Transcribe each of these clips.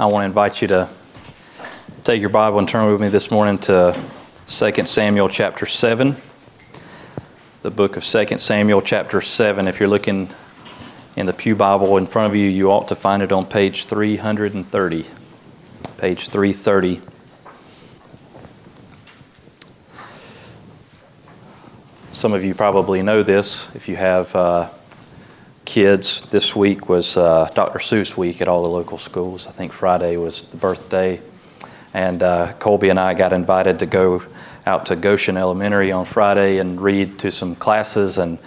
I want to invite you to take your Bible and turn with me this morning to 2 Samuel chapter 7. The book of 2 Samuel chapter 7. If you're looking in the Pew Bible in front of you, you ought to find it on page 330. Page 330. Some of you probably know this if you have uh, kids. This week was uh, Dr. Seuss week at all the local schools. I think Friday was the birthday. And uh, Colby and I got invited to go out to Goshen Elementary on Friday and read to some classes. And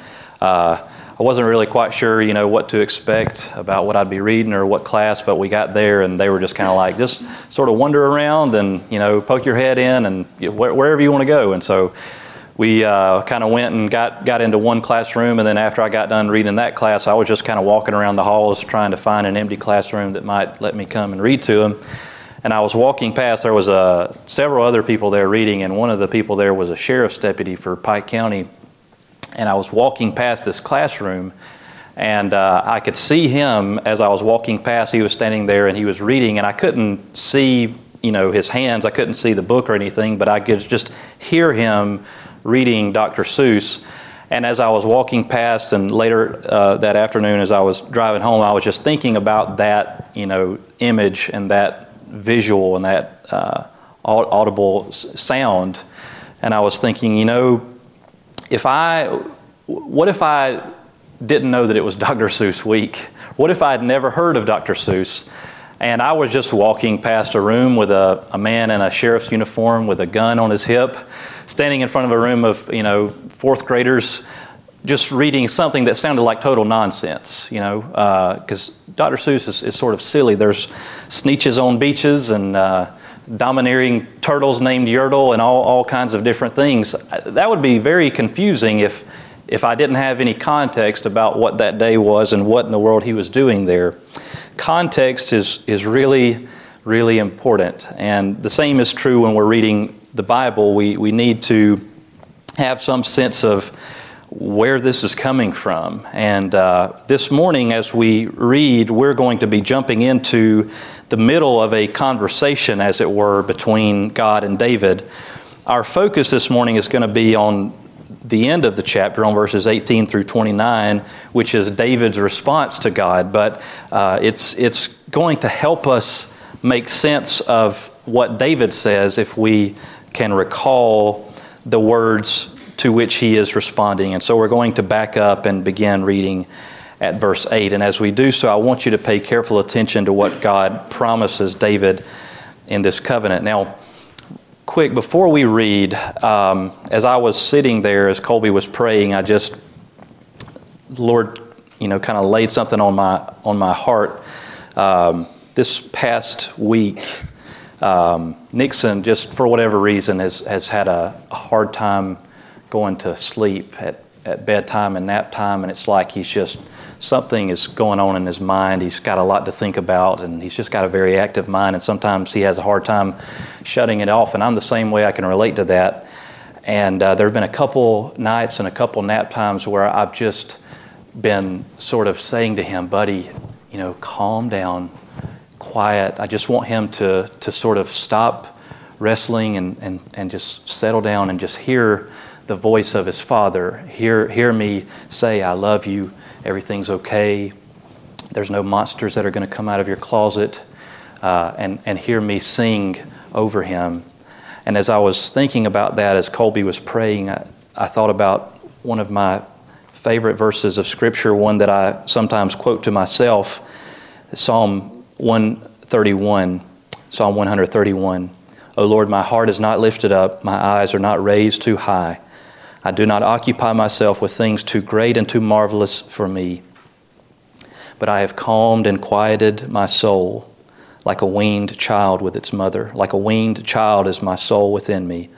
uh, I wasn't really quite sure, you know, what to expect about what I'd be reading or what class, but we got there and they were just kind of like, just sort of wander around and, you know, poke your head in and wherever you want to go. And so we uh, kind of went and got, got into one classroom, and then after I got done reading that class, I was just kind of walking around the halls trying to find an empty classroom that might let me come and read to them. And I was walking past, there was uh, several other people there reading, and one of the people there was a sheriff's deputy for Pike County. And I was walking past this classroom, and uh, I could see him as I was walking past. He was standing there and he was reading, and I couldn't see, you know, his hands. I couldn't see the book or anything, but I could just hear him reading Dr. Seuss. And as I was walking past, and later uh, that afternoon, as I was driving home, I was just thinking about that, you know, image and that visual and that uh, audible sound. And I was thinking, you know, if I, what if I didn't know that it was Dr. Seuss week? What if I had never heard of Dr. Seuss? And I was just walking past a room with a, a man in a sheriff's uniform with a gun on his hip standing in front of a room of, you know, fourth graders just reading something that sounded like total nonsense, you know, because uh, Dr. Seuss is, is, sort of silly. There's Sneetches on beaches and uh, domineering turtles named Yertle and all, all kinds of different things. That would be very confusing if, if I didn't have any context about what that day was and what in the world he was doing there. Context is, is really, really important. And the same is true when we're reading the Bible, we, we need to have some sense of where this is coming from. And uh, this morning, as we read, we're going to be jumping into the middle of a conversation, as it were, between God and David. Our focus this morning is going to be on the end of the chapter, on verses 18 through 29, which is David's response to God. But uh, it's, it's going to help us make sense of what David says if we can recall the words to which he is responding. And so we're going to back up and begin reading at verse 8. And as we do so, I want you to pay careful attention to what God promises David in this covenant. Now, quick, before we read, um, as I was sitting there, as Colby was praying, I just, Lord, you know, kind of laid something on my, on my heart. Um, this past week, um, Nixon, just for whatever reason, has, has had a, a, hard time going to sleep at, at bedtime and nap time, and it's like he's just something is going on in his mind. He's got a lot to think about, and he's just got a very active mind, and sometimes he has a hard time shutting it off. And I'm the same way, I can relate to that. And uh, there have been a couple nights and a couple nap times where I've just been sort of saying to him, buddy, you know, calm down, quiet. I just want him to, to sort of stop wrestling and, and, and just settle down and just hear the voice of his father. Hear, hear me say, I love you, everything's okay, there's no monsters that are going to come out of your closet, uh, and, and hear me sing over him. And as I was thinking about that, as Colby was praying, I, I thought about one of my favorite verses of Scripture, one that I sometimes quote to myself Psalm 131, Psalm 131. O Lord, my heart is not lifted up, my eyes are not raised too high. I do not occupy myself with things too great and too marvelous for me. But I have calmed and quieted my soul like a weaned child with its mother. Like a weaned child is my soul within me.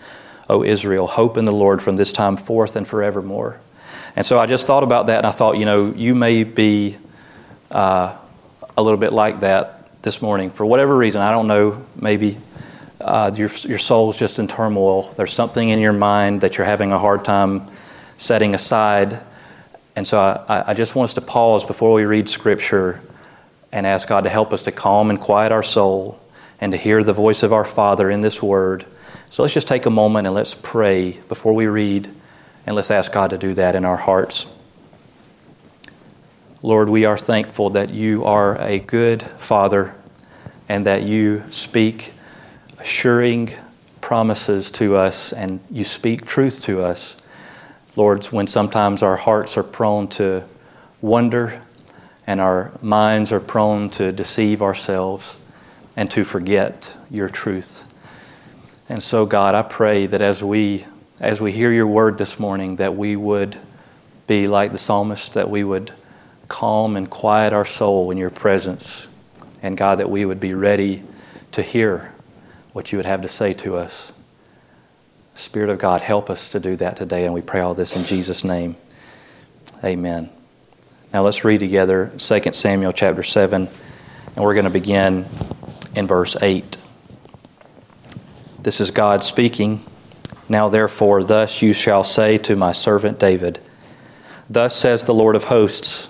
O Israel, hope in the Lord from this time forth and forevermore. And so I just thought about that and I thought, you know, you may be uh, a little bit like that this morning. For whatever reason, I don't know, maybe uh, your, your soul's just in turmoil. There's something in your mind that you're having a hard time setting aside. And so I, I just want us to pause before we read Scripture and ask God to help us to calm and quiet our soul and to hear the voice of our Father in this word. So let's just take a moment and let's pray before we read, and let's ask God to do that in our hearts. Lord, we are thankful that you are a good Father and that you speak assuring promises to us and you speak truth to us. Lord, when sometimes our hearts are prone to wonder and our minds are prone to deceive ourselves and to forget your truth. And so, God, I pray that as we as we hear your word this morning, that we would be like the psalmist, that we would calm and quiet our soul in your presence. And God, that we would be ready to hear what you would have to say to us. Spirit of God, help us to do that today. And we pray all this in Jesus' name. Amen. Now let's read together 2 Samuel chapter 7, and we're going to begin in verse 8. This is God speaking. Now, therefore, thus you shall say to my servant David, Thus says the Lord of hosts,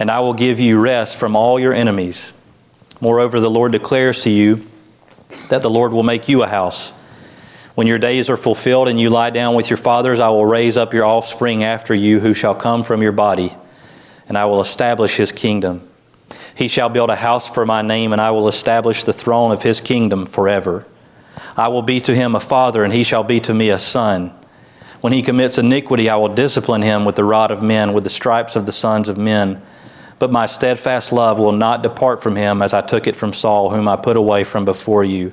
And I will give you rest from all your enemies. Moreover, the Lord declares to you that the Lord will make you a house when your days are fulfilled and you lie down with your fathers, I will raise up your offspring after you, who shall come from your body, and I will establish his kingdom. He shall build a house for my name, and I will establish the throne of his kingdom forever. I will be to him a father, and he shall be to me a son. When he commits iniquity, I will discipline him with the rod of men, with the stripes of the sons of men. But my steadfast love will not depart from him, as I took it from Saul, whom I put away from before you.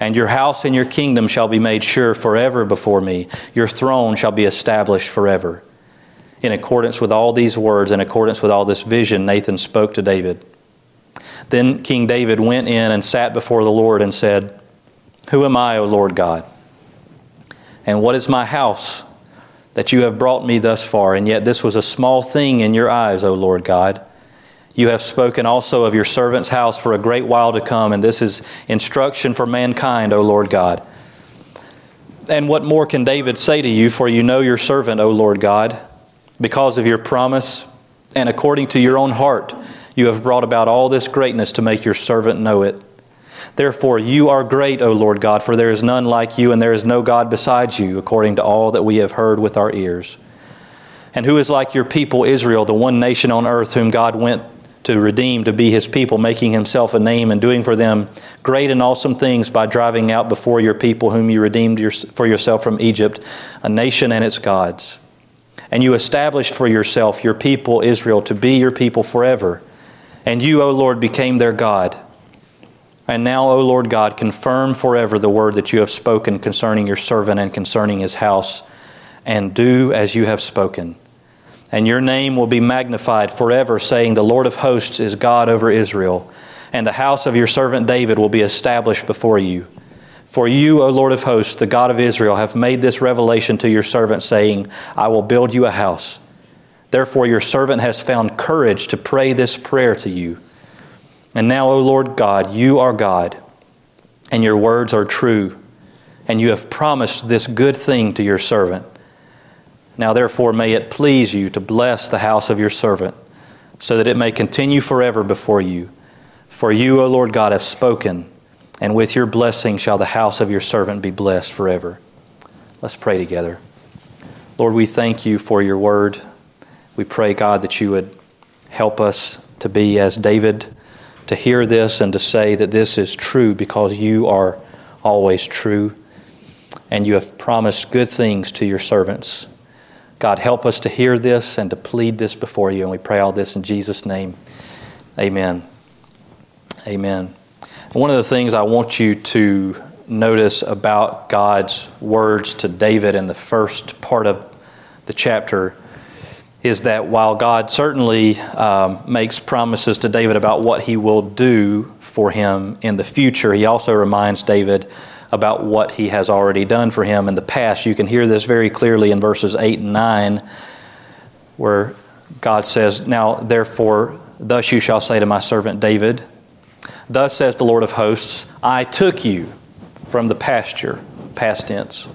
And your house and your kingdom shall be made sure forever before me. Your throne shall be established forever. In accordance with all these words, in accordance with all this vision, Nathan spoke to David. Then King David went in and sat before the Lord and said, Who am I, O Lord God? And what is my house that you have brought me thus far? And yet this was a small thing in your eyes, O Lord God. You have spoken also of your servant's house for a great while to come, and this is instruction for mankind, O Lord God. And what more can David say to you? For you know your servant, O Lord God, because of your promise, and according to your own heart, you have brought about all this greatness to make your servant know it. Therefore, you are great, O Lord God, for there is none like you, and there is no God besides you, according to all that we have heard with our ears. And who is like your people, Israel, the one nation on earth whom God went to redeem, to be his people, making himself a name and doing for them great and awesome things by driving out before your people, whom you redeemed your, for yourself from Egypt, a nation and its gods. And you established for yourself your people, Israel, to be your people forever. And you, O Lord, became their God. And now, O Lord God, confirm forever the word that you have spoken concerning your servant and concerning his house, and do as you have spoken and your name will be magnified forever, saying, The Lord of hosts is God over Israel, and the house of your servant David will be established before you. For you, O Lord of hosts, the God of Israel, have made this revelation to your servant, saying, I will build you a house. Therefore, your servant has found courage to pray this prayer to you. And now, O Lord God, you are God, and your words are true, and you have promised this good thing to your servant. Now, therefore, may it please you to bless the house of your servant, so that it may continue forever before you. For you, O Lord God, have spoken, and with your blessing shall the house of your servant be blessed forever. Let's pray together. Lord, we thank you for your word. We pray, God, that you would help us to be as David, to hear this and to say that this is true because you are always true, and you have promised good things to your servants. God, help us to hear this and to plead this before you. And we pray all this in Jesus' name. Amen. Amen. One of the things I want you to notice about God's words to David in the first part of the chapter is that while God certainly um, makes promises to David about what he will do for him in the future, he also reminds David about what he has already done for him in the past. You can hear this very clearly in verses 8 and 9, where God says, Now, therefore, thus you shall say to my servant David, Thus says the Lord of hosts, I took you from the pasture, past tense,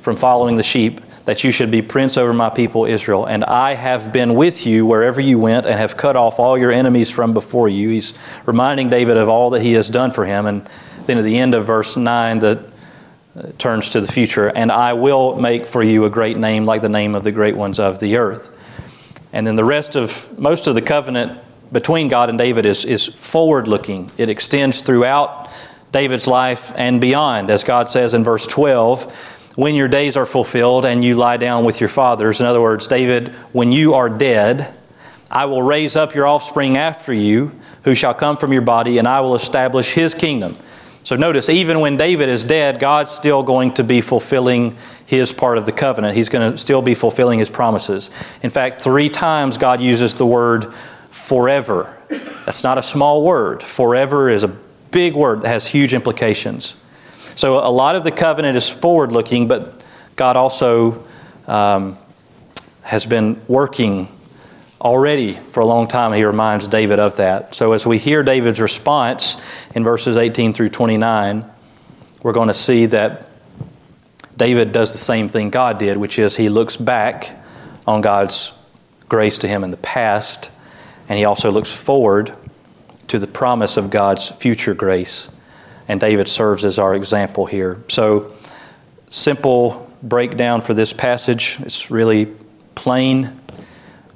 from following the sheep that you should be prince over my people Israel. And I have been with you wherever you went and have cut off all your enemies from before you. He's reminding David of all that he has done for him. And then at the end of verse 9, that uh, turns to the future. And I will make for you a great name like the name of the great ones of the earth. And then the rest of most of the covenant between God and David is, is forward looking, it extends throughout David's life and beyond. As God says in verse 12, when your days are fulfilled and you lie down with your fathers. In other words, David, when you are dead, I will raise up your offspring after you, who shall come from your body, and I will establish his kingdom. So notice, even when David is dead, God's still going to be fulfilling his part of the covenant. He's going to still be fulfilling his promises. In fact, three times God uses the word forever. That's not a small word. Forever is a big word that has huge implications. So a lot of the covenant is forward looking, but God also um, has been working already for a long time. He reminds David of that. So as we hear David's response in verses 18 through 29, we're going to see that David does the same thing God did, which is he looks back on God's grace to him in the past, and he also looks forward to the promise of God's future grace and David serves as our example here. So, simple breakdown for this passage. It's really plain.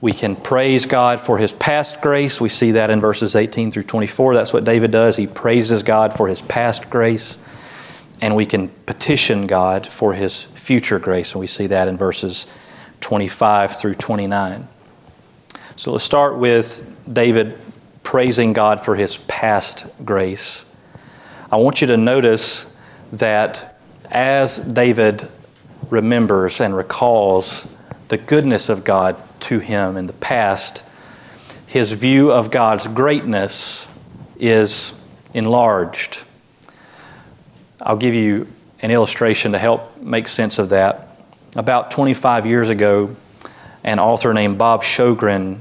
We can praise God for his past grace. We see that in verses 18 through 24. That's what David does. He praises God for his past grace. And we can petition God for his future grace. And we see that in verses 25 through 29. So let's start with David praising God for his past grace. I want you to notice that as David remembers and recalls the goodness of God to him in the past, his view of God's greatness is enlarged. I'll give you an illustration to help make sense of that. About 25 years ago, an author named Bob Sjogren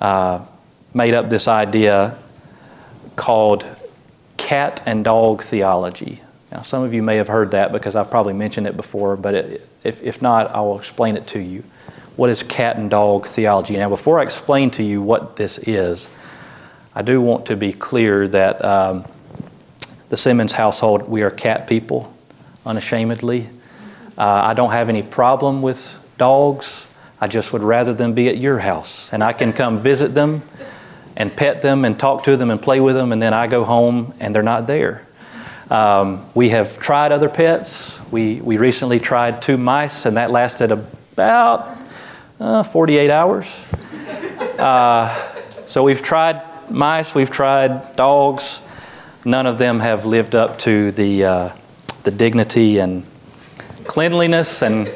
uh, made up this idea called cat and dog theology. Now, some of you may have heard that because I've probably mentioned it before, but it, if, if not, I will explain it to you. What is cat and dog theology? Now, before I explain to you what this is, I do want to be clear that um, the Simmons household, we are cat people, unashamedly. Uh, I don't have any problem with dogs. I just would rather them be at your house, and I can come visit them and pet them and talk to them and play with them, and then I go home and they're not there. Um, we have tried other pets. We, we recently tried two mice, and that lasted about uh, 48 hours. Uh, so we've tried mice, we've tried dogs. None of them have lived up to the, uh, the dignity and cleanliness and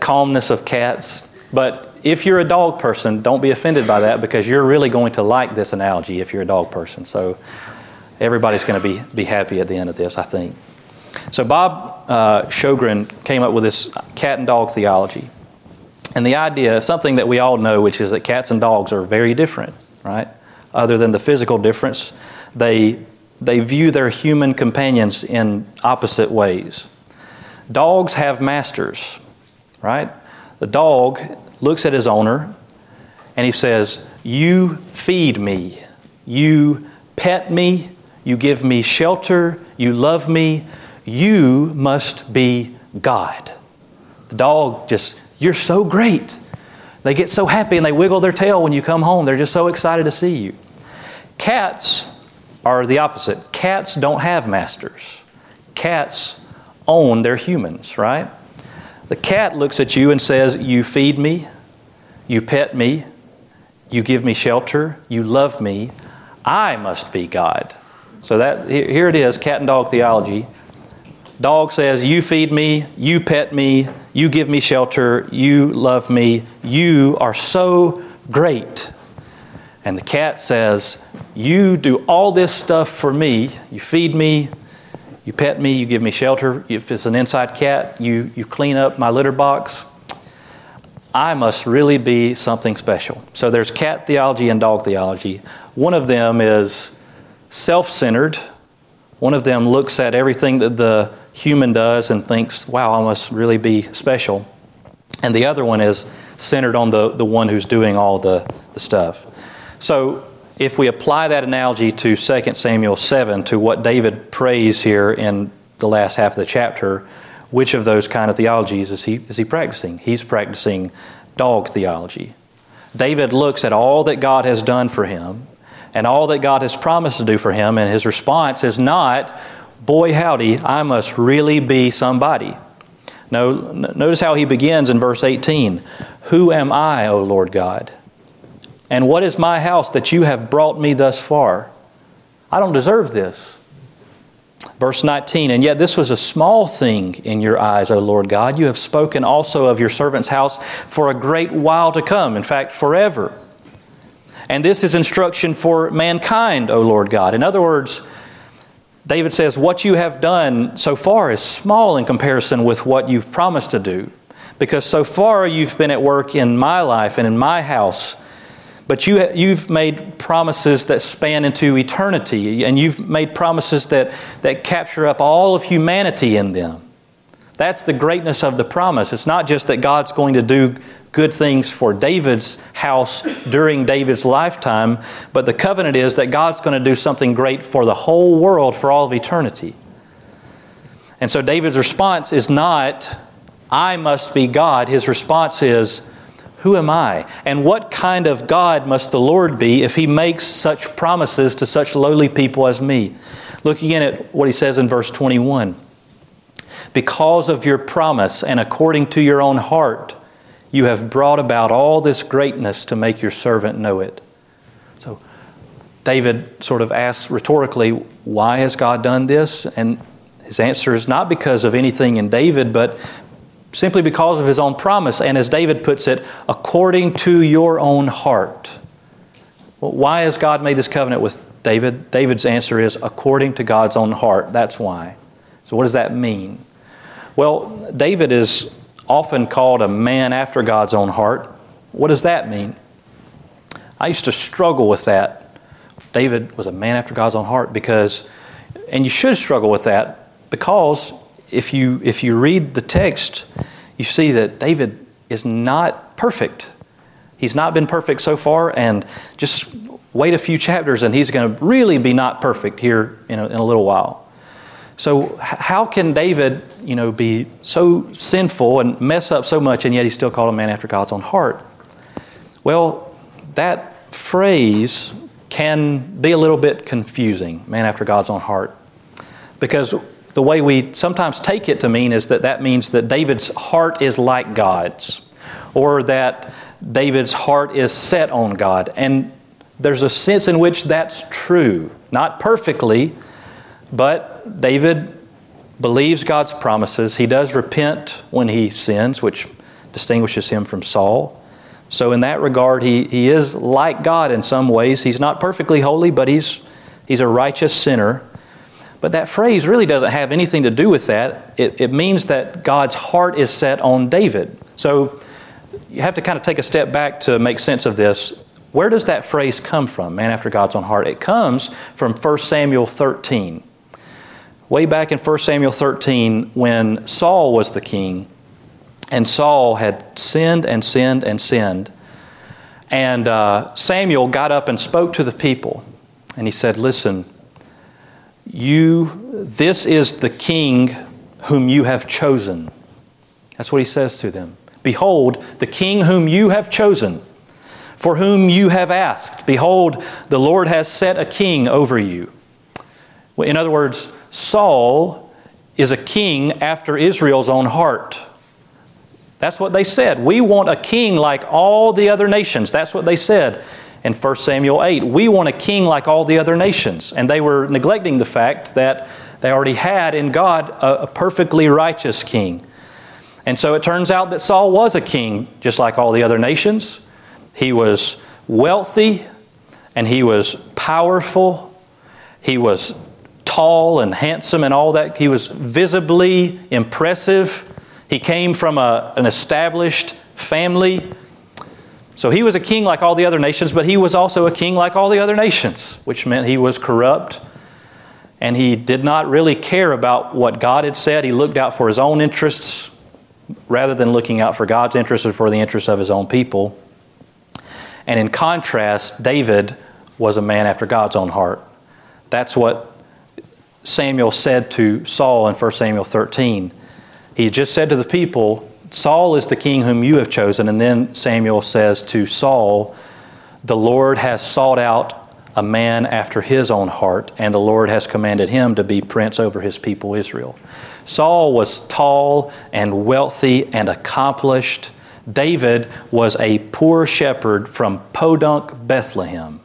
calmness of cats. But if you're a dog person, don't be offended by that because you're really going to like this analogy if you're a dog person. So everybody's going to be, be happy at the end of this, I think. So Bob uh, came up with this cat and dog theology. And the idea, is something that we all know, which is that cats and dogs are very different, right? Other than the physical difference, they, they view their human companions in opposite ways. Dogs have masters, right? The dog looks at his owner and he says, You feed me, you pet me, you give me shelter, you love me, you must be God. The dog just, You're so great. They get so happy and they wiggle their tail when you come home. They're just so excited to see you. Cats are the opposite. Cats don't have masters. Cats own their humans, right? The cat looks at you and says, You feed me, you pet me, you give me shelter, you love me. I must be God. So that here it is, cat and dog theology. Dog says, You feed me, you pet me, you give me shelter, you love me, you are so great. And the cat says, You do all this stuff for me. You feed me, you pet me, you give me shelter. If it's an inside cat, you, you clean up my litter box. I must really be something special. So there's cat theology and dog theology. One of them is self centered, one of them looks at everything that the human does and thinks, wow, I must really be special. And the other one is centered on the, the one who's doing all the, the stuff. So if we apply that analogy to 2 Samuel 7, to what David prays here in the last half of the chapter, which of those kind of theologies is he, is he practicing? He's practicing dog theology. David looks at all that God has done for him and all that God has promised to do for him, and his response is not, Boy, howdy, I must really be somebody. No, notice how he begins in verse 18 Who am I, O Lord God? And what is my house that you have brought me thus far? I don't deserve this. Verse 19, and yet this was a small thing in your eyes, O Lord God. You have spoken also of your servant's house for a great while to come, in fact, forever. And this is instruction for mankind, O Lord God. In other words, David says, What you have done so far is small in comparison with what you've promised to do. Because so far you've been at work in my life and in my house, but you, you've made promises that span into eternity, and you've made promises that, that capture up all of humanity in them. That's the greatness of the promise. It's not just that God's going to do good things for David's house during David's lifetime, but the covenant is that God's going to do something great for the whole world for all of eternity. And so David's response is not, I must be God. His response is, Who am I? And what kind of God must the Lord be if he makes such promises to such lowly people as me? Look again at what he says in verse 21. Because of your promise and according to your own heart, you have brought about all this greatness to make your servant know it. So David sort of asks rhetorically, Why has God done this? And his answer is not because of anything in David, but simply because of his own promise. And as David puts it, according to your own heart. Well, why has God made this covenant with David? David's answer is according to God's own heart. That's why. So, what does that mean? Well, David is often called a man after God's own heart. What does that mean? I used to struggle with that. David was a man after God's own heart because, and you should struggle with that because if you, if you read the text, you see that David is not perfect. He's not been perfect so far, and just wait a few chapters and he's going to really be not perfect here in a, in a little while. So how can David, you know, be so sinful and mess up so much, and yet he's still called a man after God's own heart? Well, that phrase can be a little bit confusing, man after God's own heart, because the way we sometimes take it to mean is that that means that David's heart is like God's, or that David's heart is set on God. And there's a sense in which that's true, not perfectly, but David believes God's promises. He does repent when he sins, which distinguishes him from Saul. So, in that regard, he, he is like God in some ways. He's not perfectly holy, but he's, he's a righteous sinner. But that phrase really doesn't have anything to do with that. It, it means that God's heart is set on David. So, you have to kind of take a step back to make sense of this. Where does that phrase come from, man after God's own heart? It comes from 1 Samuel 13 way back in 1 Samuel 13 when Saul was the king, and Saul had sinned and sinned and sinned. And uh, Samuel got up and spoke to the people, and he said, Listen, you, this is the king whom you have chosen. That's what he says to them. Behold, the king whom you have chosen, for whom you have asked. Behold, the Lord has set a king over you. In other words, Saul is a king after Israel's own heart. That's what they said. We want a king like all the other nations. That's what they said. in 1 Samuel 8. We want a king like all the other nations. And they were neglecting the fact that they already had in God a, a perfectly righteous king. And so it turns out that Saul was a king just like all the other nations. He was wealthy and he was powerful. He was tall and handsome and all that. He was visibly impressive. He came from a, an established family. So he was a king like all the other nations, but he was also a king like all the other nations, which meant he was corrupt and he did not really care about what God had said. He looked out for his own interests rather than looking out for God's interests or for the interests of his own people. And in contrast, David was a man after God's own heart. That's what Samuel said to Saul in 1 Samuel 13. He just said to the people, Saul is the king whom you have chosen. And then Samuel says to Saul, The Lord has sought out a man after his own heart, and the Lord has commanded him to be prince over his people Israel. Saul was tall and wealthy and accomplished. David was a poor shepherd from Podunk, Bethlehem.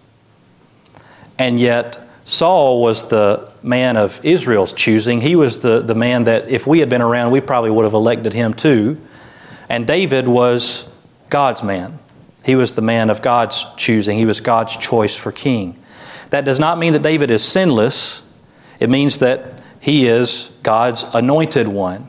And yet, Saul was the man of Israel's choosing. He was the, the man that, if we had been around, we probably would have elected him too. And David was God's man. He was the man of God's choosing. He was God's choice for king. That does not mean that David is sinless, it means that he is God's anointed one.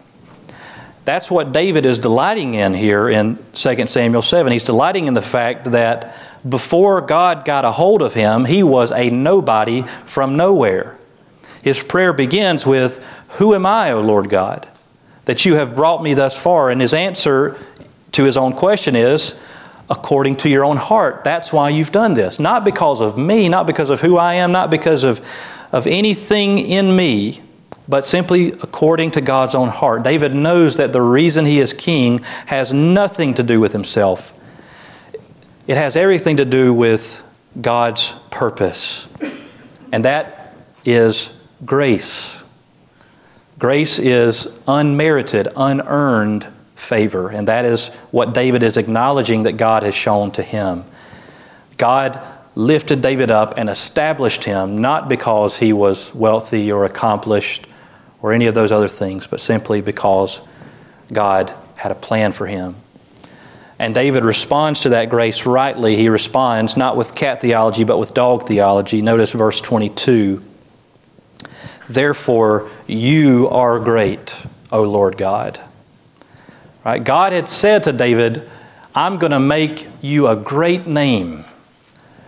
That's what David is delighting in here in 2 Samuel 7. He's delighting in the fact that before God got a hold of him, he was a nobody from nowhere. His prayer begins with, Who am I, O Lord God, that you have brought me thus far? And his answer to his own question is, according to your own heart. That's why you've done this. Not because of me, not because of who I am, not because of, of anything in me, but simply according to God's own heart. David knows that the reason he is king has nothing to do with himself, it has everything to do with God's purpose. And that is grace. Grace is unmerited, unearned favor. And that is what David is acknowledging that God has shown to him. God lifted David up and established him not because he was wealthy or accomplished or any of those other things, but simply because God had a plan for him. And David responds to that grace rightly. He responds not with cat theology, but with dog theology. Notice verse 22. Therefore, you are great, O Lord God. Right? God had said to David, I'm going to make you a great name.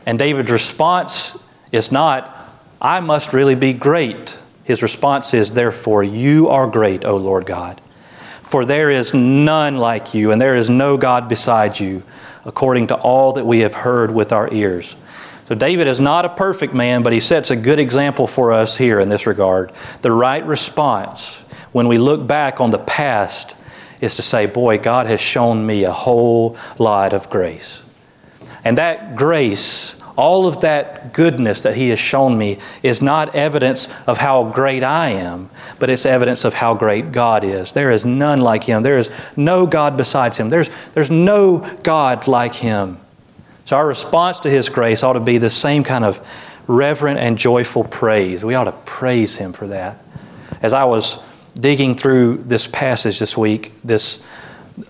And David's response is not, I must really be great. His response is, Therefore, you are great, O Lord God. For there is none like you, and there is no God beside you, according to all that we have heard with our ears. So, David is not a perfect man, but he sets a good example for us here in this regard. The right response when we look back on the past is to say, Boy, God has shown me a whole lot of grace. And that grace, all of that goodness that He has shown me, is not evidence of how great I am, but it's evidence of how great God is. There is none like Him. There is no God besides Him. There's, there's no God like Him. So our response to His grace ought to be the same kind of reverent and joyful praise. We ought to praise Him for that. As I was digging through this passage this week, this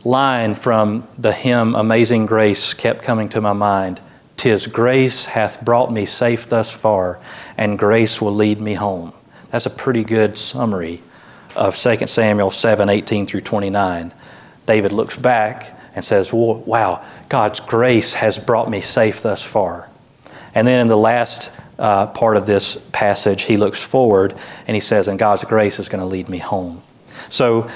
line from the hymn Amazing Grace kept coming to my mind. Tis grace hath brought me safe thus far, and grace will lead me home. That's a pretty good summary of 2 Samuel 7 18 through 29. David looks back and says, Wow, God's grace has brought me safe thus far. And then in the last uh, part of this passage, he looks forward and he says, And God's grace is going to lead me home. So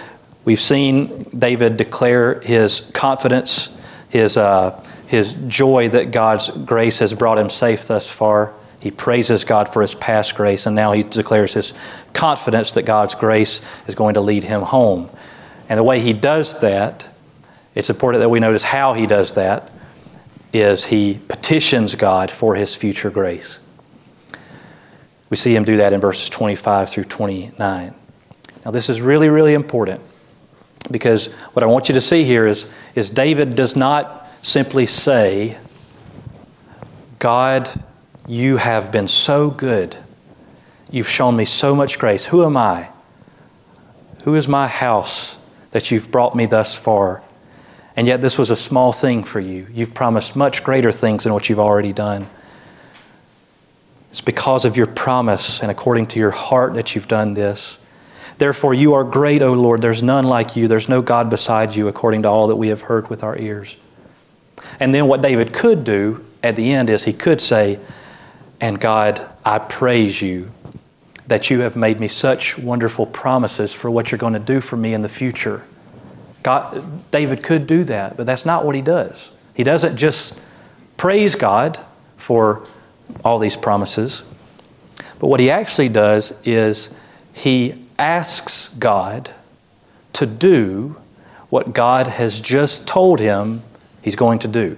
we've seen David declare his confidence, his, uh, his joy that God's grace has brought him safe thus far. He praises God for his past grace, and now he declares his confidence that God's grace is going to lead him home. And the way he does that, it's important that we notice how he does that, is he petitions God for his future grace. We see him do that in verses 25 through 29. Now, this is really, really important because what I want you to see here is, is David does not simply say, God, you have been so good. You've shown me so much grace. Who am I? Who is my house that you've brought me thus far? And yet, this was a small thing for you. You've promised much greater things than what you've already done. It's because of your promise and according to your heart that you've done this. Therefore, you are great, O Lord. There's none like you. There's no God beside you, according to all that we have heard with our ears. And then, what David could do at the end is he could say, And God, I praise you that you have made me such wonderful promises for what you're going to do for me in the future. God, David could do that, but that's not what he does. He doesn't just praise God for all these promises, but what he actually does is he asks God to do what God has just told him he's going to do.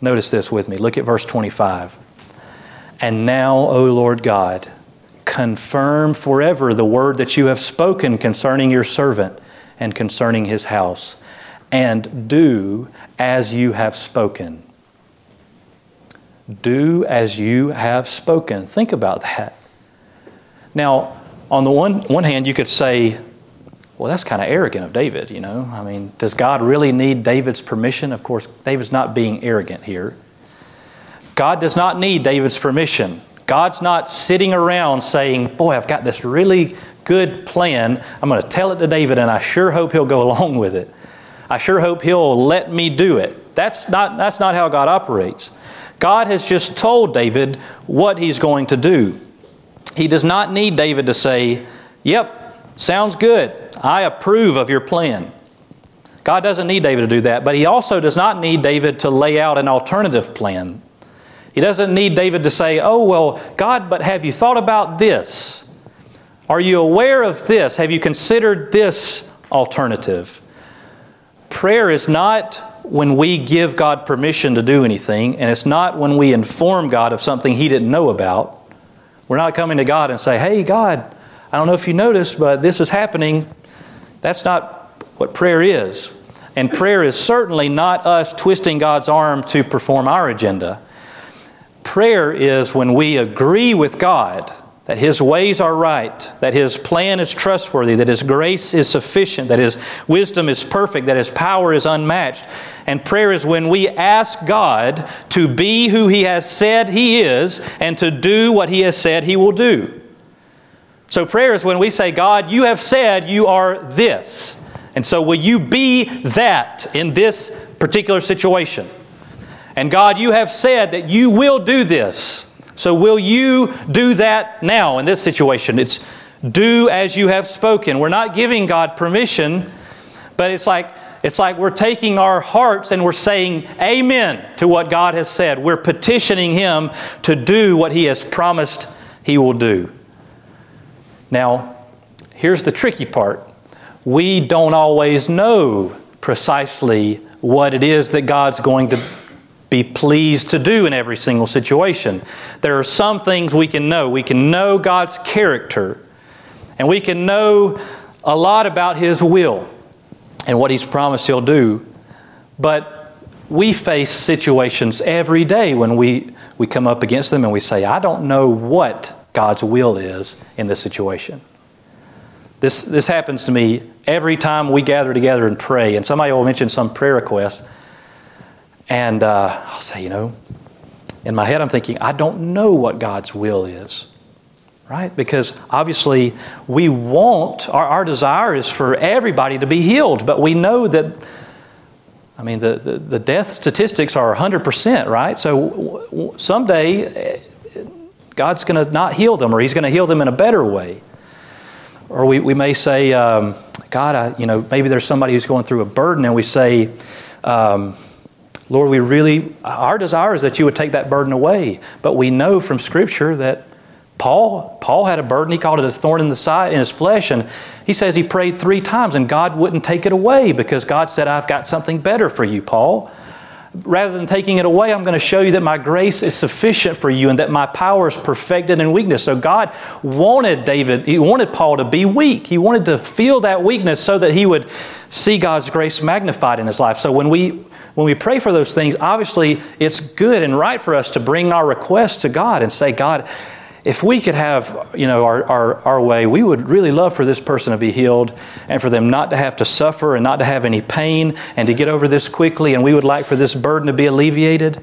Notice this with me. Look at verse 25. And now, O Lord God, confirm forever the word that you have spoken concerning your servant and concerning his house, and do as you have spoken. Do as you have spoken. Think about that. Now, on the one, one hand, you could say, well, that's kind of arrogant of David, you know? I mean, does God really need David's permission? Of course, David's not being arrogant here. God does not need David's permission. God's not sitting around saying, Boy, I've got this really good plan. I'm going to tell it to David, and I sure hope he'll go along with it. I sure hope he'll let me do it. That's not, that's not how God operates. God has just told David what he's going to do. He does not need David to say, Yep, sounds good. I approve of your plan. God doesn't need David to do that, but he also does not need David to lay out an alternative plan. He doesn't need David to say, Oh, well, God, but have you thought about this? Are you aware of this? Have you considered this alternative? Prayer is not when we give God permission to do anything, and it's not when we inform God of something He didn't know about. We're not coming to God and say, Hey, God, I don't know if you noticed, but this is happening. That's not what prayer is. And prayer is certainly not us twisting God's arm to perform our agenda. Prayer is when we agree with God that His ways are right, that His plan is trustworthy, that His grace is sufficient, that His wisdom is perfect, that His power is unmatched. And prayer is when we ask God to be who He has said He is and to do what He has said He will do. So, prayer is when we say, God, you have said you are this. And so, will you be that in this particular situation? And God, you have said that you will do this. So, will you do that now in this situation? It's do as you have spoken. We're not giving God permission, but it's like, it's like we're taking our hearts and we're saying amen to what God has said. We're petitioning Him to do what He has promised He will do. Now, here's the tricky part we don't always know precisely what it is that God's going to be pleased to do in every single situation. There are some things we can know. We can know God's character, and we can know a lot about His will and what He's promised He'll do. But we face situations every day when we, we come up against them and we say, I don't know what God's will is in this situation. This, this happens to me every time we gather together and pray, and somebody will mention some prayer request. And uh, I'll say, you know, in my head, I'm thinking, I don't know what God's will is, right? Because obviously, we want, our, our desire is for everybody to be healed, but we know that, I mean, the, the, the death statistics are 100%, right? So w- w- someday, eh, God's going to not heal them, or He's going to heal them in a better way. Or we, we may say, um, God, I, you know, maybe there's somebody who's going through a burden, and we say, um, Lord, we really, our desire is that you would take that burden away. But we know from Scripture that Paul, Paul had a burden. He called it a thorn in the side, in his flesh. And he says he prayed three times and God wouldn't take it away because God said, I've got something better for you, Paul. Rather than taking it away, I'm going to show you that my grace is sufficient for you and that my power is perfected in weakness. So God wanted David, he wanted Paul to be weak. He wanted to feel that weakness so that he would see God's grace magnified in his life. So when we when we pray for those things, obviously it's good and right for us to bring our requests to God and say, God, if we could have you know our, our, our way we would really love for this person to be healed and for them not to have to suffer and not to have any pain and to get over this quickly and we would like for this burden to be alleviated.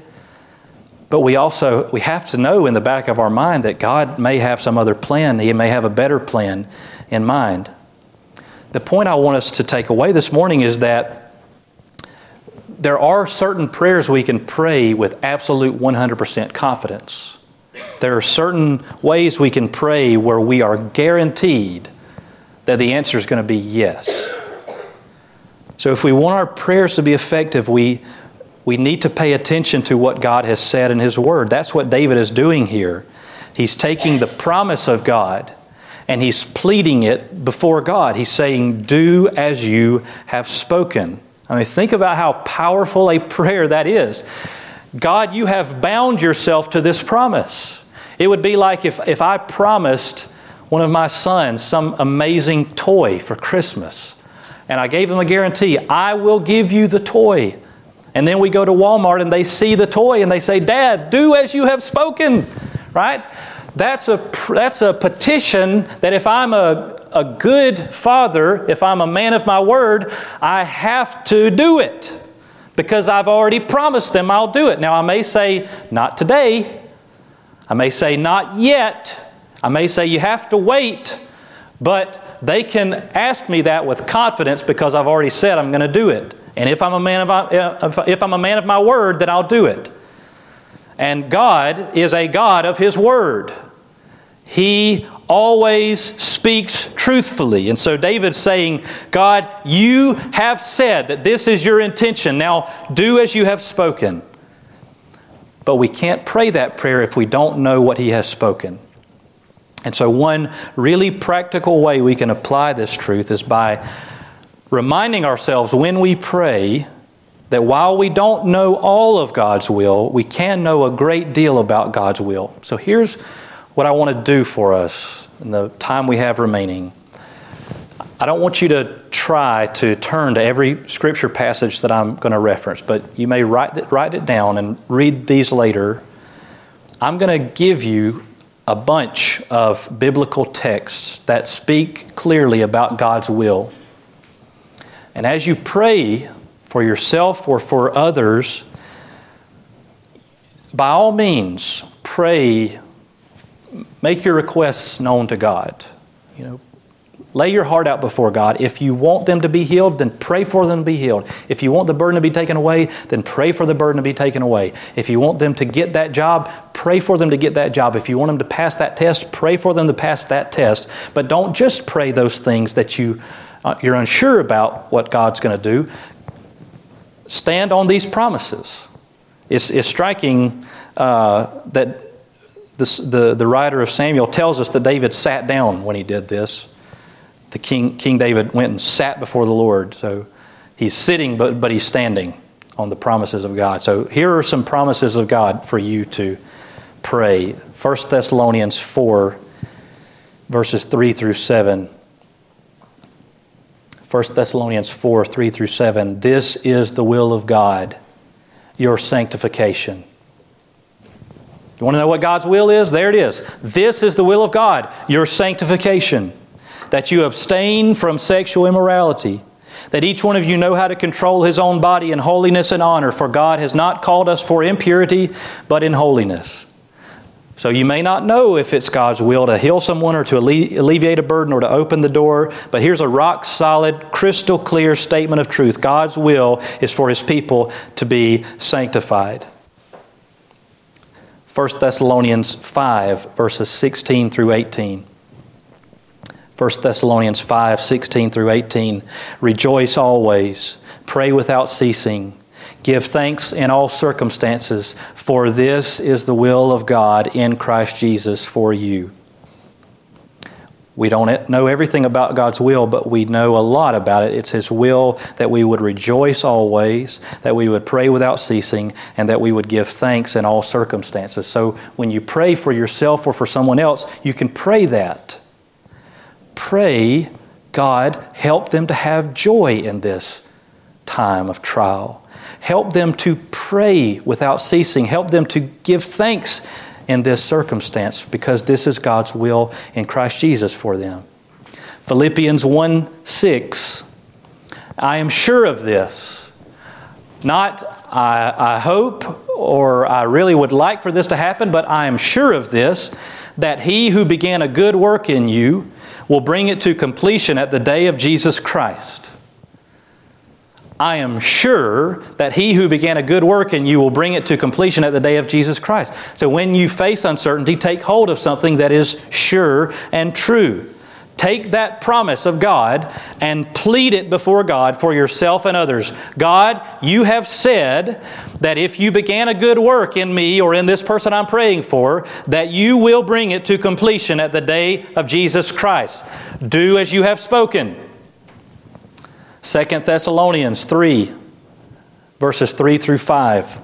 But we also we have to know in the back of our mind that god may have some other plan. He may have a better plan in mind. The point i want us to take away this morning is that there are certain prayers we can pray with absolute 100% confidence there are certain ways we can pray where we are guaranteed that the answer is going to be yes. So, if we want our prayers to be effective, we, we need to pay attention to what God has said in His Word. That's what David is doing here. He's taking the promise of God and he's pleading it before God. He's saying, Do as you have spoken. I mean, think about how powerful a prayer that is. God, you have bound yourself to this promise. It would be like if, if I promised one of my sons some amazing toy for Christmas, and I gave him a guarantee, I will give you the toy. And then we go to Walmart and they see the toy and they say, Dad, do as you have spoken, right? That's a, that's a petition that if I'm a, a good father, if I'm a man of my word, I have to do it because I've already promised them I'll do it. Now, I may say, not today. I may say, not yet. I may say, you have to wait. But they can ask me that with confidence because I've already said I'm going to do it. And if I'm a man of if I'm a man of my word, then I'll do it. And God is a God of His word. He always speaks truthfully. And so David's saying, God, you have said that this is your intention. Now do as you have spoken. But we can't pray that prayer if we don't know what he has spoken. And so, one really practical way we can apply this truth is by reminding ourselves when we pray that while we don't know all of God's will, we can know a great deal about God's will. So, here's what I want to do for us in the time we have remaining. I don't want you to try to turn to every scripture passage that I'm going to reference, but you may write it, write it down and read these later. I'm going to give you a bunch of biblical texts that speak clearly about God's will. And as you pray for yourself or for others, by all means, pray make your requests known to God. You know, lay your heart out before God. If you want them to be healed, then pray for them to be healed. If you want the burden to be taken away, then pray for the burden to be taken away. If you want them to get that job, pray for them to get that job. If you want them to pass that test, pray for them to pass that test. But don't just pray those things that you uh, you're unsure about what God's going to do. Stand on these promises. It's, it's striking uh, that this, the, the writer of Samuel tells us that David sat down when he did this. The king, king David went and sat before the Lord. So he's sitting, but, but he's standing on the promises of God. So here are some promises of God for you to pray. 1 Thessalonians 4, verses 3 through 7. 1 Thessalonians 4, 3 through 7. This is the will of God, your sanctification you want to know what God's will is? There it is. This is the will of God, your sanctification, that you abstain from sexual immorality, that each one of you know how to control his own body in holiness and honor, for God has not called us for impurity, but in holiness. So you may not know if it's God's will to heal someone or to alleviate a burden or to open the door, but here's a rock solid, crystal clear statement of truth. God's will is for his people to be sanctified. 1 Thessalonians 5, verses 16 through 18. 1 Thessalonians 5, 16 through 18. Rejoice always, pray without ceasing, give thanks in all circumstances, for this is the will of God in Christ Jesus for you. We don't know everything about God's will, but we know a lot about it. It's His will that we would rejoice always, that we would pray without ceasing, and that we would give thanks in all circumstances. So when you pray for yourself or for someone else, you can pray that. Pray, God, help them to have joy in this time of trial. Help them to pray without ceasing. Help them to give thanks in this circumstance because this is God's will in Christ Jesus for them. Philippians 1 6. I am sure of this. Not, I, I hope or I really would like for this to happen, but I am sure of this that he who began a good work in you will bring it to completion at the day of Jesus Christ. I am sure that he who began a good work in you will bring it to completion at the day of Jesus Christ. So when you face uncertainty, take hold of something that is sure and true. Take that promise of God and plead it before God for yourself and others. God, you have said that if you began a good work in me or in this person I'm praying for, that you will bring it to completion at the day of Jesus Christ. Do as you have spoken. 2 Thessalonians 3, verses 3 through 5.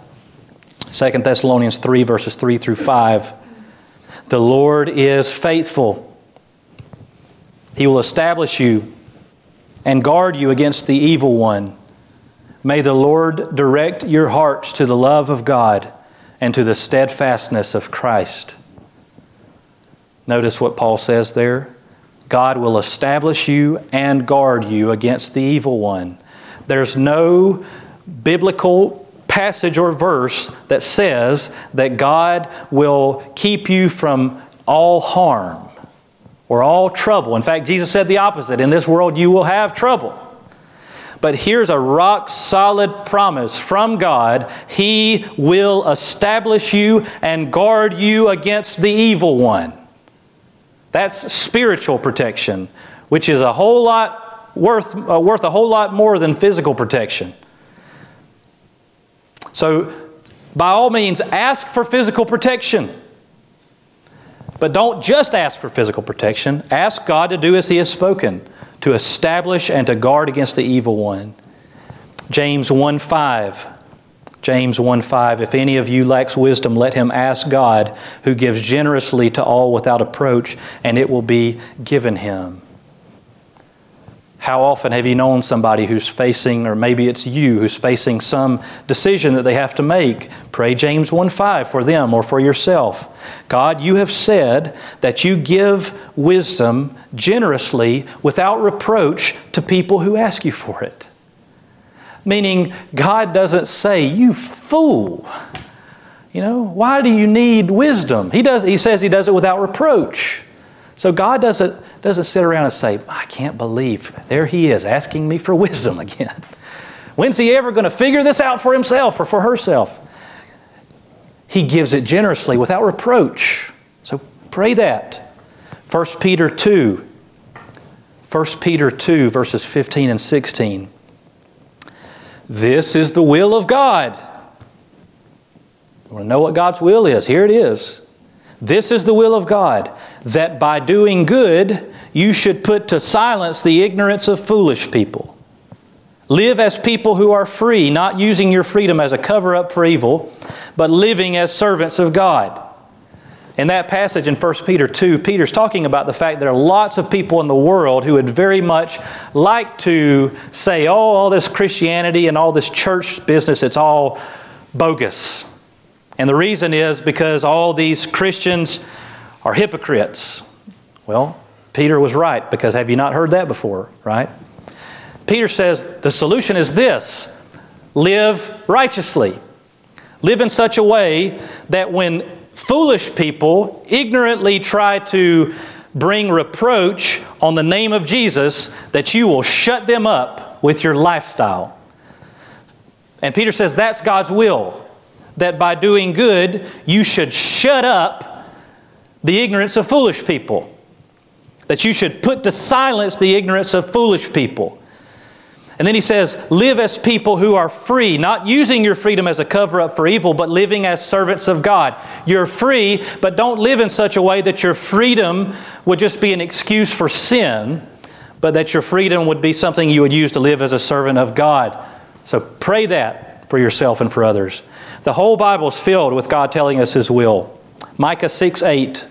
2 Thessalonians 3, verses 3 through 5. The Lord is faithful. He will establish you and guard you against the evil one. May the Lord direct your hearts to the love of God and to the steadfastness of Christ. Notice what Paul says there. God will establish you and guard you against the evil one. There's no biblical passage or verse that says that God will keep you from all harm or all trouble. In fact, Jesus said the opposite in this world you will have trouble. But here's a rock solid promise from God He will establish you and guard you against the evil one. That's spiritual protection, which is a whole lot worth, uh, worth a whole lot more than physical protection. So, by all means, ask for physical protection. But don't just ask for physical protection. Ask God to do as He has spoken, to establish and to guard against the evil one. James 1 5 James 1 5 If any of you lacks wisdom, let him ask God, who gives generously to all without approach, and it will be given him. How often have you known somebody who's facing, or maybe it's you who's facing some decision that they have to make? Pray James 1 5 for them or for yourself. God, you have said that you give wisdom generously without reproach to people who ask you for it. Meaning, God doesn't say, You fool. You know, why do you need wisdom? He, does, he says He does it without reproach. So God doesn't, doesn't sit around and say, I can't believe there He is asking me for wisdom again. When's He ever going to figure this out for Himself or for herself? He gives it generously without reproach. So pray that. 1 Peter 2. 1 Peter 2, verses 15 and 16. This is the will of God. You want to know what God's will is? Here it is. This is the will of God, that by doing good you should put to silence the ignorance of foolish people. Live as people who are free, not using your freedom as a cover up for evil, but living as servants of God. In that passage in 1 Peter 2, Peter's talking about the fact there are lots of people in the world who would very much like to say, oh, all this Christianity and all this church business, it's all bogus. And the reason is because all these Christians are hypocrites. Well, Peter was right, because have you not heard that before, right? Peter says the solution is this live righteously. Live in such a way that when Foolish people ignorantly try to bring reproach on the name of Jesus that you will shut them up with your lifestyle. And Peter says that's God's will, that by doing good, you should shut up the ignorance of foolish people, that you should put to silence the ignorance of foolish people. And then he says, Live as people who are free, not using your freedom as a cover up for evil, but living as servants of God. You're free, but don't live in such a way that your freedom would just be an excuse for sin, but that your freedom would be something you would use to live as a servant of God. So pray that for yourself and for others. The whole Bible is filled with God telling us His will. Micah 6 8.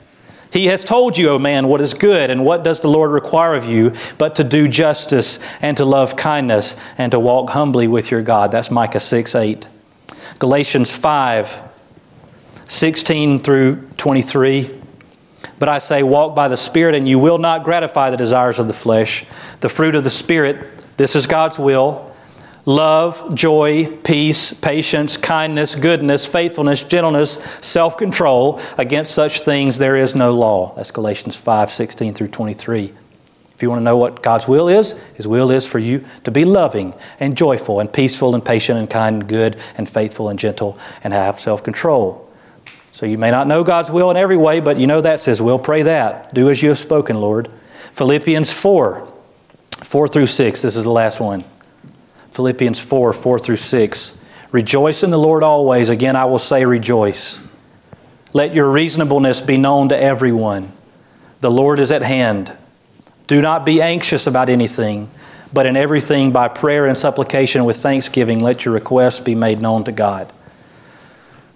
He has told you, O man, what is good, and what does the Lord require of you, but to do justice, and to love kindness, and to walk humbly with your God. That's Micah 6 8. Galatians 5 16 through 23. But I say, walk by the Spirit, and you will not gratify the desires of the flesh. The fruit of the Spirit, this is God's will love, joy, peace, patience, kindness, goodness, faithfulness, gentleness, self control. Against such things there is no law. That's Galatians 5 16 through 23. If you want to know what God's will is, His will is for you to be loving and joyful and peaceful and patient and kind and good and faithful and gentle and have self control. So you may not know God's will in every way, but you know that's His will. Pray that. Do as you have spoken, Lord. Philippians 4 4 through 6. This is the last one. Philippians 4 4 through 6. Rejoice in the Lord always. Again, I will say rejoice. Let your reasonableness be known to everyone. The Lord is at hand. Do not be anxious about anything, but in everything by prayer and supplication with thanksgiving, let your requests be made known to God.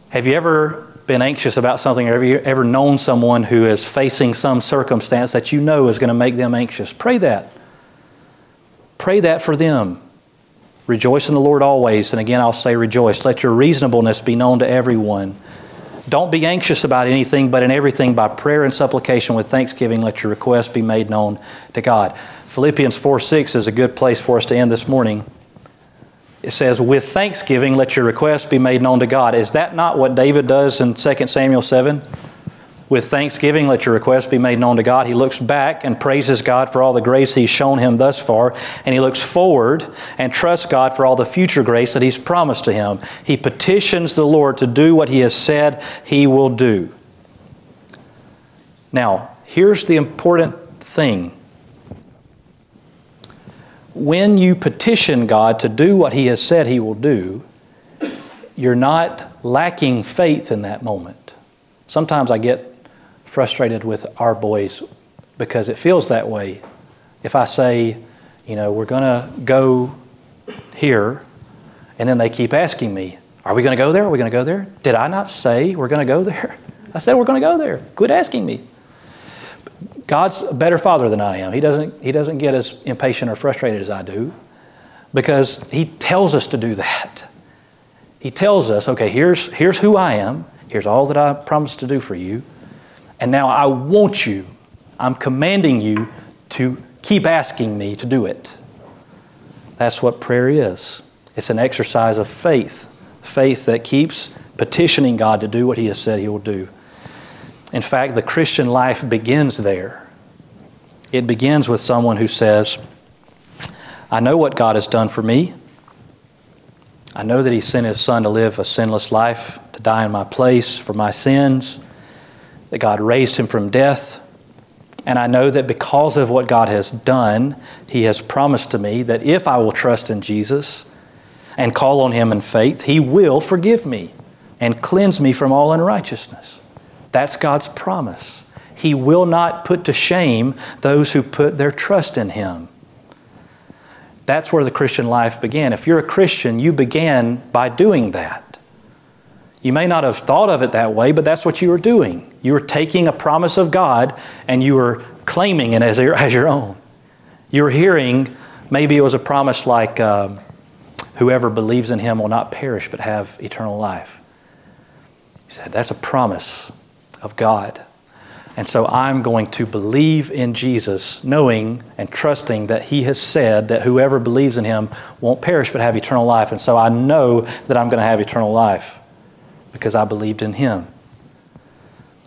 Have you ever been anxious about something or have you ever known someone who is facing some circumstance that you know is going to make them anxious, pray that. Pray that for them. Rejoice in the Lord always. And again, I'll say rejoice. Let your reasonableness be known to everyone. Don't be anxious about anything, but in everything by prayer and supplication with thanksgiving, let your requests be made known to God. Philippians 4 6 is a good place for us to end this morning. It says, with thanksgiving, let your requests be made known to God. Is that not what David does in 2 Samuel 7? With thanksgiving, let your request be made known to God. He looks back and praises God for all the grace He's shown him thus far, and he looks forward and trusts God for all the future grace that He's promised to him. He petitions the Lord to do what He has said He will do. Now, here's the important thing when you petition God to do what He has said He will do, you're not lacking faith in that moment. Sometimes I get frustrated with our boys because it feels that way. If I say, you know, we're going to go here, and then they keep asking me, are we going to go there? Are we going to go there? Did I not say we're going to go there? I said we're going to go there. Quit asking me. God's a better father than I am. He doesn't, he doesn't get as impatient or frustrated as I do because He tells us to do that. He tells us, okay, here's, here's who I am, here's all that I promised to do for you, and now I want you, I'm commanding you to keep asking me to do it. That's what prayer is. It's an exercise of faith, faith that keeps petitioning God to do what He has said He will do. In fact, the Christian life begins there. It begins with someone who says, I know what God has done for me. I know that He sent His Son to live a sinless life, to die in my place for my sins, that God raised Him from death. And I know that because of what God has done, He has promised to me that if I will trust in Jesus and call on Him in faith, He will forgive me and cleanse me from all unrighteousness. That's God's promise. He will not put to shame those who put their trust in Him. That's where the Christian life began. If you're a Christian, you began by doing that. You may not have thought of it that way, but that's what you were doing. You were taking a promise of God and you were claiming it as your, as your own. You were hearing, maybe it was a promise like, um, whoever believes in him will not perish but have eternal life. He said, that's a promise of God. And so I'm going to believe in Jesus, knowing and trusting that He has said that whoever believes in Him won't perish but have eternal life. And so I know that I'm going to have eternal life because I believed in Him.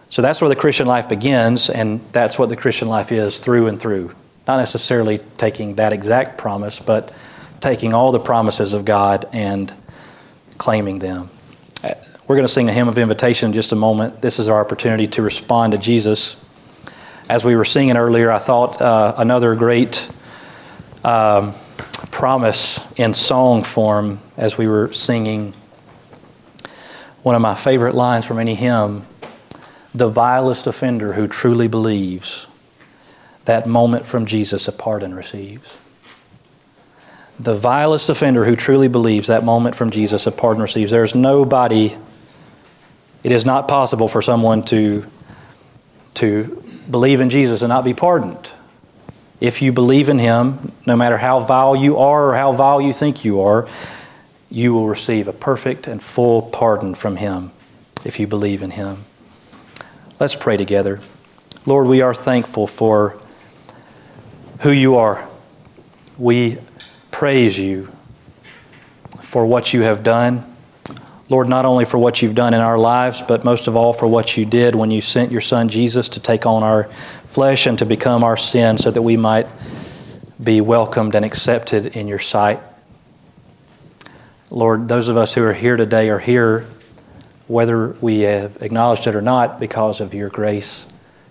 So that's where the Christian life begins, and that's what the Christian life is through and through. Not necessarily taking that exact promise, but taking all the promises of God and claiming them. We're going to sing a hymn of invitation in just a moment. This is our opportunity to respond to Jesus. As we were singing earlier, I thought uh, another great um, promise in song form as we were singing. One of my favorite lines from any hymn the vilest offender who truly believes, that moment from Jesus a pardon receives. The vilest offender who truly believes, that moment from Jesus a pardon receives. There's nobody it is not possible for someone to, to believe in Jesus and not be pardoned. If you believe in Him, no matter how vile you are or how vile you think you are, you will receive a perfect and full pardon from Him if you believe in Him. Let's pray together. Lord, we are thankful for who you are. We praise you for what you have done. Lord, not only for what you've done in our lives, but most of all for what you did when you sent your Son Jesus to take on our flesh and to become our sin so that we might be welcomed and accepted in your sight. Lord, those of us who are here today are here whether we have acknowledged it or not because of your grace.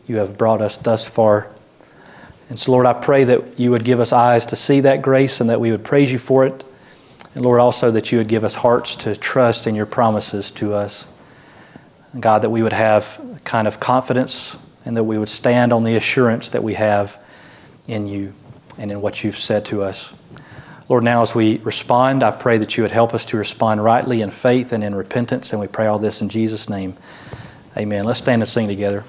You have brought us thus far. And so, Lord, I pray that you would give us eyes to see that grace and that we would praise you for it and Lord, also that you would give us hearts to trust in your promises to us. God, that we would have a kind of confidence and that we would stand on the assurance that we have in you and in what you've said to us. Lord, now as we respond, I pray that you would help us to respond rightly in faith and in repentance, and we pray all this in Jesus' name. Amen. Let's stand and sing together.